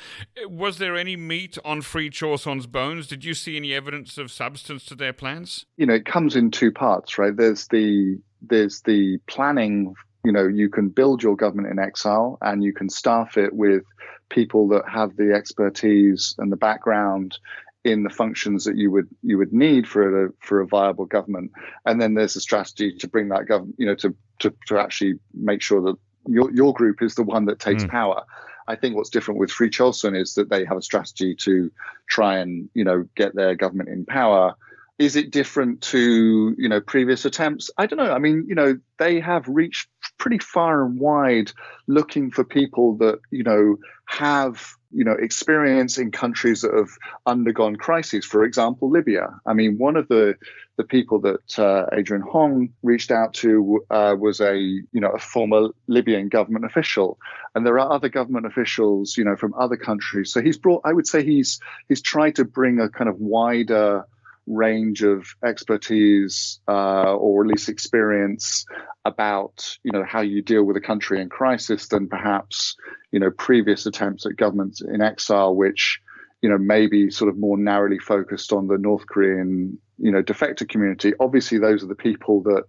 Was there any meat on Free Chosun's bones? Did you see any evidence of substance to their plans? You know, it comes in two parts, right? There's the there's the planning you know you can build your government in exile and you can staff it with people that have the expertise and the background in the functions that you would you would need for a for a viable government. And then there's a strategy to bring that government you know to to, to actually make sure that your your group is the one that takes mm. power. I think what's different with Free Chosun is that they have a strategy to try and you know get their government in power. Is it different to you know previous attempts? I don't know. I mean you know they have reached pretty far and wide looking for people that you know have you know experience in countries that have undergone crises. For example libya. I mean one of the the people that uh, adrian hong reached out to uh, was a you know a former libyan government official. And there are other government officials you know from other countries. So he's brought i would say he's he's tried to bring a kind of wider range of expertise uh, or at least experience about you know how you deal with a country in crisis than perhaps you know previous attempts at governments in exile which you know maybe sort of more narrowly focused on the North Korean you know defector community. Obviously those are the people that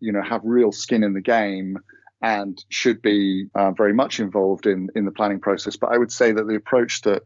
you know have real skin in the game and should be uh, very much involved in in the planning process. But I would say that the approach that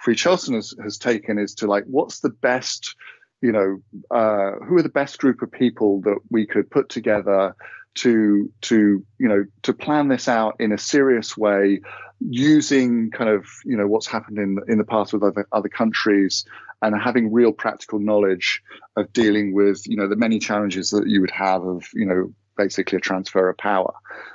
Free Chosun has, has taken is to like what's the best you know, uh, who are the best group of people that we could put together to to you know to plan this out in a serious way using kind of you know what's happened in in the past with other other countries and having real practical knowledge of dealing with you know the many challenges that you would have of you know basically a transfer of power.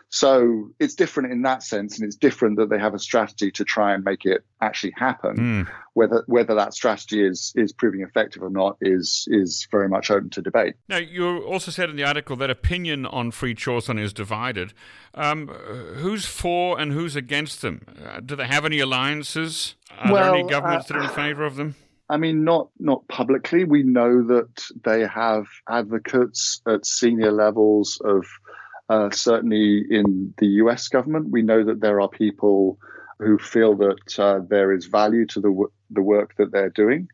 So it's different in that sense, and it's different that they have a strategy to try and make it actually happen. Mm. Whether whether that strategy is is proving effective or not is is very much open to debate. Now, you also said in the article that opinion on Free Chosun is divided. Um, who's for and who's against them? Uh, do they have any alliances? Are well, there any governments uh, that are in favour of them? I mean, not not publicly. We know that they have advocates at senior levels of uh, certainly in the U.S. government. We know that there are people who feel that uh, there is value to the w- the work that they're doing.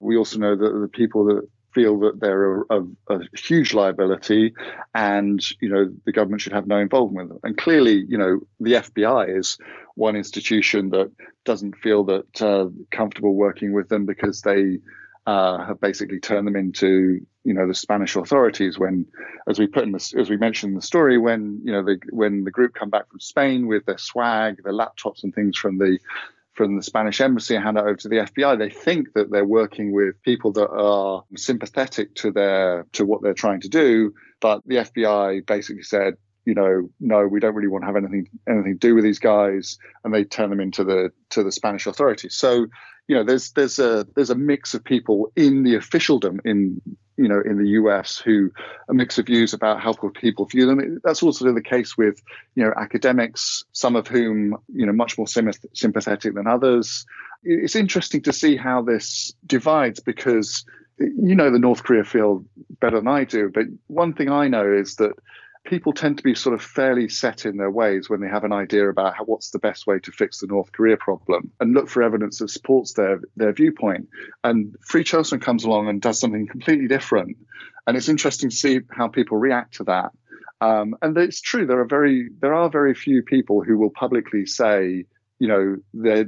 We also know that the people that feel that they're a, a, a, huge liability and you know the government should have no involvement with them. And clearly you know the fbi is one institution that doesn't feel that uh, comfortable working with them because they uh, have basically turned them into you know the Spanish authorities when as we put in as we mentioned in the story when you know the when the group come back from Spain with their swag their laptops and things from the from the Spanish embassy and hand it over to the FBI. They think that they're working with people that are sympathetic to their to what they're trying to do, but the FBI basically said, you know, no, we don't really want to have anything anything to do with these guys, and they turn them into the to the Spanish authorities. So, you know, there's there's a there's a mix of people in the officialdom in you know, in the US who a mix of views about how people view them. That's also the case with, you know, academics, some of whom, you know, much more sympathetic than others. It's interesting to see how this divides because you know the North Korea field better than I do, but one thing I know is that people tend to be sort of fairly set in their ways when they have an idea about how, what's the best way to fix the North Korea problem and look for evidence that supports their their viewpoint. And Free Chosun comes along and does something completely different, and it's interesting to see how people react to that. Um, and it's true there are very there are very few people who will publicly say you know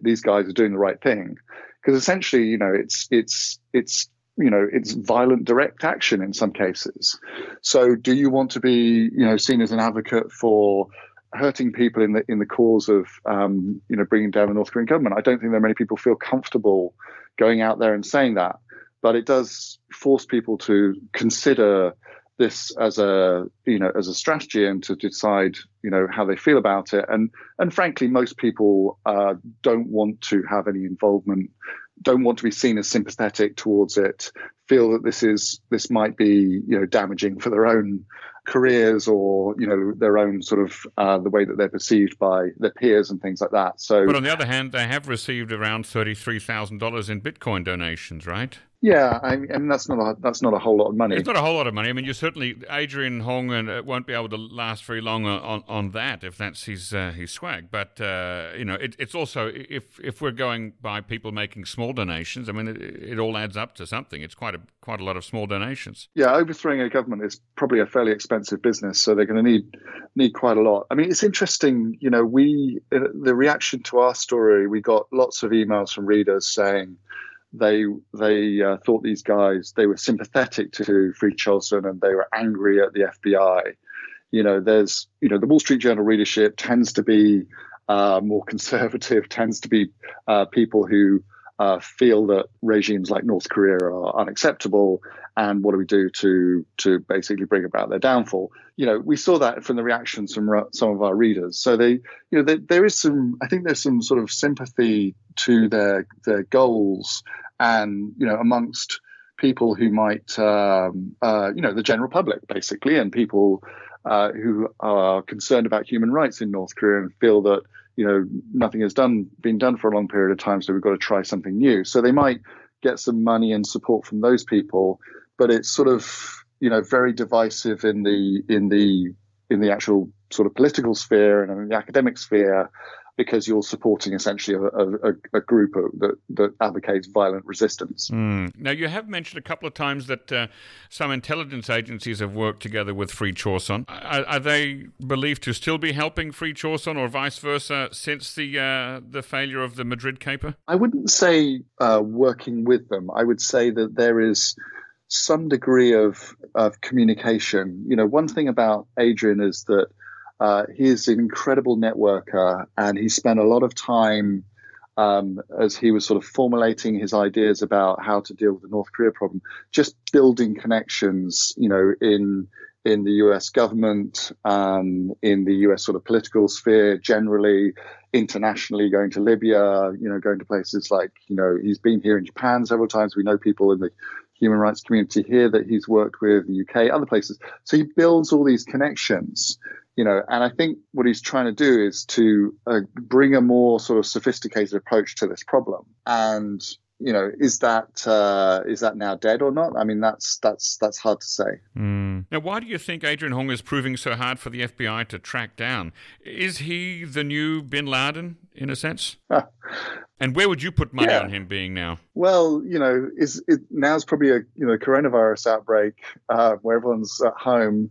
these guys are doing the right thing because essentially you know it's it's it's you know it's violent direct action in some cases. So do you want to be you know seen as an advocate for hurting people in the in the cause of um, you know bringing down the north korean government? I don't think there are many people feel comfortable going out there and saying that but it does force people to consider this as a you know as a strategy and to decide you know how they feel about it. And and frankly most people uh, don't want to have any involvement don't want to be seen as sympathetic towards it, feel that this is this might be you know damaging for their own careers or you know their own sort of uh, the way that they're perceived by their peers and things like that. So, but on the other hand, they have received around thirty three thousand dollars in Bitcoin donations, right? Yeah, I mean that's not a that's not a whole lot of money. It's not a whole lot of money. I mean, you certainly Adrian Hong and uh, won't be able to last very long on, on that if that's his uh, his swag. But uh, you know, it, it's also if if we're going by people making small donations, I mean, it, it, all adds up to something. It's quite a quite a lot of small donations. Yeah, overthrowing a government is probably a fairly expensive business, so they're going to need need quite a lot. I mean, it's interesting. You know, we uh, the reaction to our story, we got lots of emails from readers saying they they uh, thought these guys they were sympathetic to Free Chosun and they were angry at the FBI. You know, there's you know the Wall Street Journal readership tends to be uh, more conservative, tends to be uh, people who uh, feel that regimes like North Korea are unacceptable, and what do we do to to basically bring about their downfall? You know, we saw that from the reactions from some of our readers. So they, you know, they, there is some. I think there's some sort of sympathy to their their goals, and you know, amongst people who might, um, uh, you know, the general public basically, and people uh, who are concerned about human rights in North Korea and feel that you know nothing has done been done for a long period of time, so we've got to try something new. So they might get some money and support from those people, but it's sort of you know very divisive in the in the in the actual sort of political sphere and in the academic sphere because you're supporting essentially a, a, a group that, that advocates violent resistance. Mm. Now, you have mentioned a couple of times that uh, some intelligence agencies have worked together with Free Chosun. Are, are, they believed to still be helping Free Chosun or vice versa since the uh, the failure of the Madrid caper? I wouldn't say uh, working with them. I would say that there is some degree of, of communication. You know, one thing about Adrian is that uh, he is an incredible networker, and he spent a lot of time um, as he was sort of formulating his ideas about how to deal with the North Korea problem, just building connections, you know, in in the U.S. government, um, in the U.S. sort of political sphere generally, internationally, going to Libya, you know, going to places like, you know, he's been here in Japan several times. We know people in the human rights community here that he's worked with, the UK, other places. So he builds all these connections you know, and I think what he's trying to do is to uh, bring a more sort of sophisticated approach to this problem. And you know, is that uh, is that now dead or not? I mean, that's that's that's hard to say. Mm. Now, why do you think Adrian Hong is proving so hard for the FBI to track down? Is he the new Bin Laden in a sense? and where would you put money yeah. on him being now? Well, you know, is it, now's probably a you know coronavirus outbreak uh, where everyone's at home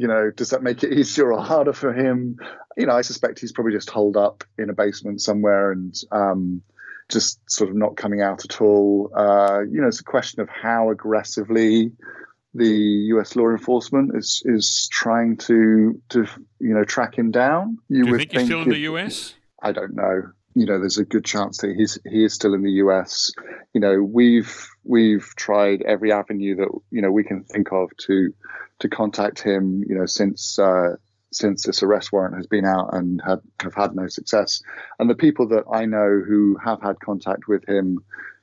you know, does that make it easier or harder for him? You know, I suspect he's probably just holed up in a basement somewhere and um, just sort of not coming out at all. Uh, you know, it's a question of how aggressively the U.S. law enforcement is is trying to to you know track him down. You Do you think he's still in the U.S.? I don't know. You know, there's a good chance that he's he is still in the U.S. You know, we've we've tried every avenue that you know we can think of to to contact him, you know, since uh, since this arrest warrant has been out and have, have had no success. And the people that I know who have had contact with him,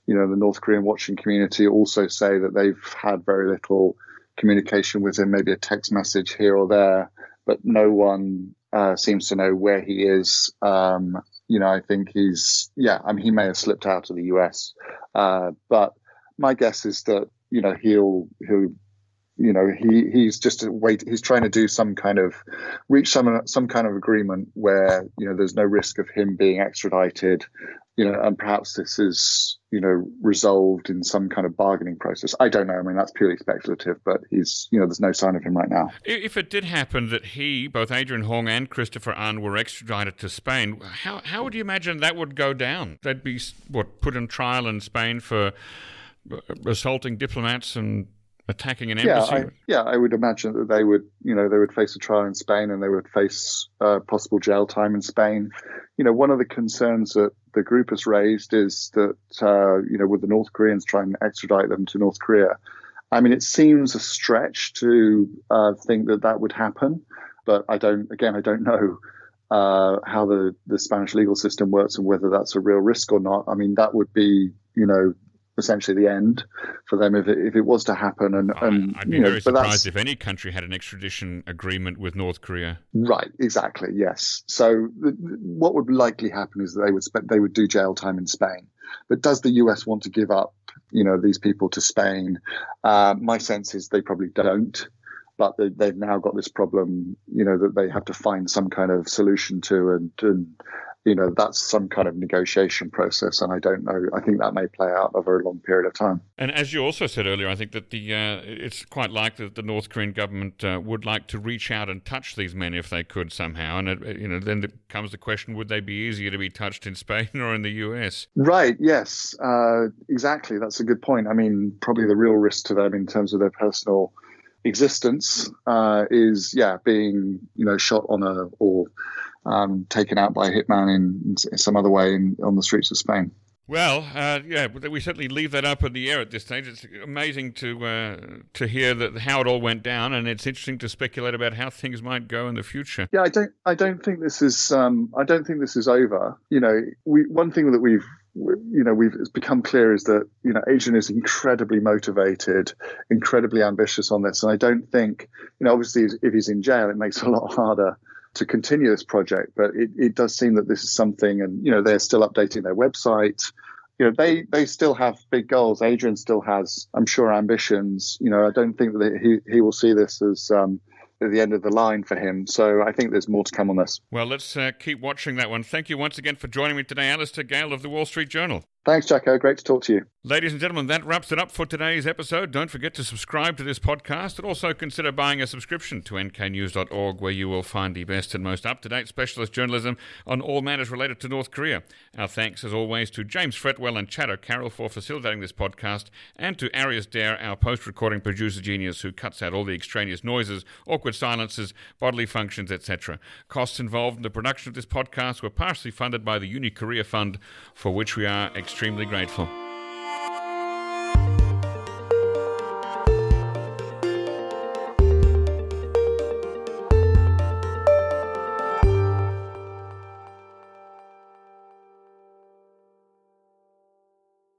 you know, the North Korean watching community also say that they've had very little communication with him, maybe a text message here or there, but no one uh, seems to know where he is. Um, you know, I think he's, yeah, I mean, he may have slipped out of the US, uh, but my guess is that, you know, he'll, he'll, you know, he, he's just wait. He's trying to do some kind of reach some some kind of agreement where you know there's no risk of him being extradited you know, and perhaps this is, you know, resolved in some kind of bargaining process. I don't know. I mean, that's purely speculative, but he's, you know, there's no sign of him right now. If it did happen that he, both Adrian Hong and Christopher Ahn, were extradited to Spain, how how would you imagine that would go down? They'd be what put on trial in Spain for uh, assaulting diplomats and attacking an embassy? Yeah, I, yeah, I would imagine that they would, you know, they would face a trial in Spain and they would face uh, possible jail time in Spain. You know, one of the concerns that the group has raised is that, uh, you know, with the North Koreans trying to extradite them to North Korea, I mean, it seems a stretch to uh, think that that would happen, but I don't. Again, I don't know. Uh, how the, the Spanish legal system works and whether that's a real risk or not. I mean, that would be, you know, essentially the end for them if it, if it was to happen. And, and I'd be very know, surprised if any country had an extradition agreement with North Korea. Right, exactly. Yes. So what would likely happen is that they would spe- they would do jail time in Spain. But does the US want to give up, you know, these people to Spain? Uh, my sense is they probably don't. But they, have now got this problem, you know, that they have to find some kind of solution to, and, and you know that's some kind of negotiation process and i don't know i think that may play out over a long period of time. And as you also said earlier i think that the uh, it's quite likely that the north korean government uh, would like to reach out and touch these men if they could somehow. And it, you know then comes the question would they be easier to be touched in spain or in the us right yes. Uh, exactly. That's a good point. I mean probably the real risk to them in terms of their personal existence uh, is yeah being you know shot on a or um, taken out by a hitman in, in some other way in, on the streets of Spain. Well, uh, yeah, we certainly leave that up in the air at this stage. It's amazing to uh, to hear that how it all went down, and it's interesting to speculate about how things might go in the future. Yeah, I don't, I don't think this is, um, I don't think this is over. You know, we one thing that we've you know we've it's become clear is that you know Adrian is incredibly motivated, incredibly ambitious on this, and I don't think you know obviously if he's in jail, it makes it a lot harder to continue this project. But it, it does seem that this is something, and you know, they're still updating their website. You know, they they still have big goals. Adrian still has, I'm sure, ambitions. You know, I don't think that he he will see this as um, at the end of the line for him. So I think there's more to come on this. Well, let's uh, keep watching that one. Thank you once again for joining me today, Alastair Gale of the Wall Street Journal. Thanks, Jacco. Great to talk to you. Ladies and gentlemen, that wraps it up for today's episode. Don't forget to subscribe to this podcast and also consider buying a subscription to nknews.org, where you will find the best and most up to date specialist journalism on all matters related to North Korea. Our thanks, as always, to James Fretwell and Chad O'Carroll for facilitating this podcast, and to Arius Dare, our post recording producer genius, who cuts out all the extraneous noises, awkward silences, bodily functions, etc. Costs involved in the production of this podcast were partially funded by the Uni Korea Fund, for which we are extremely extremely grateful.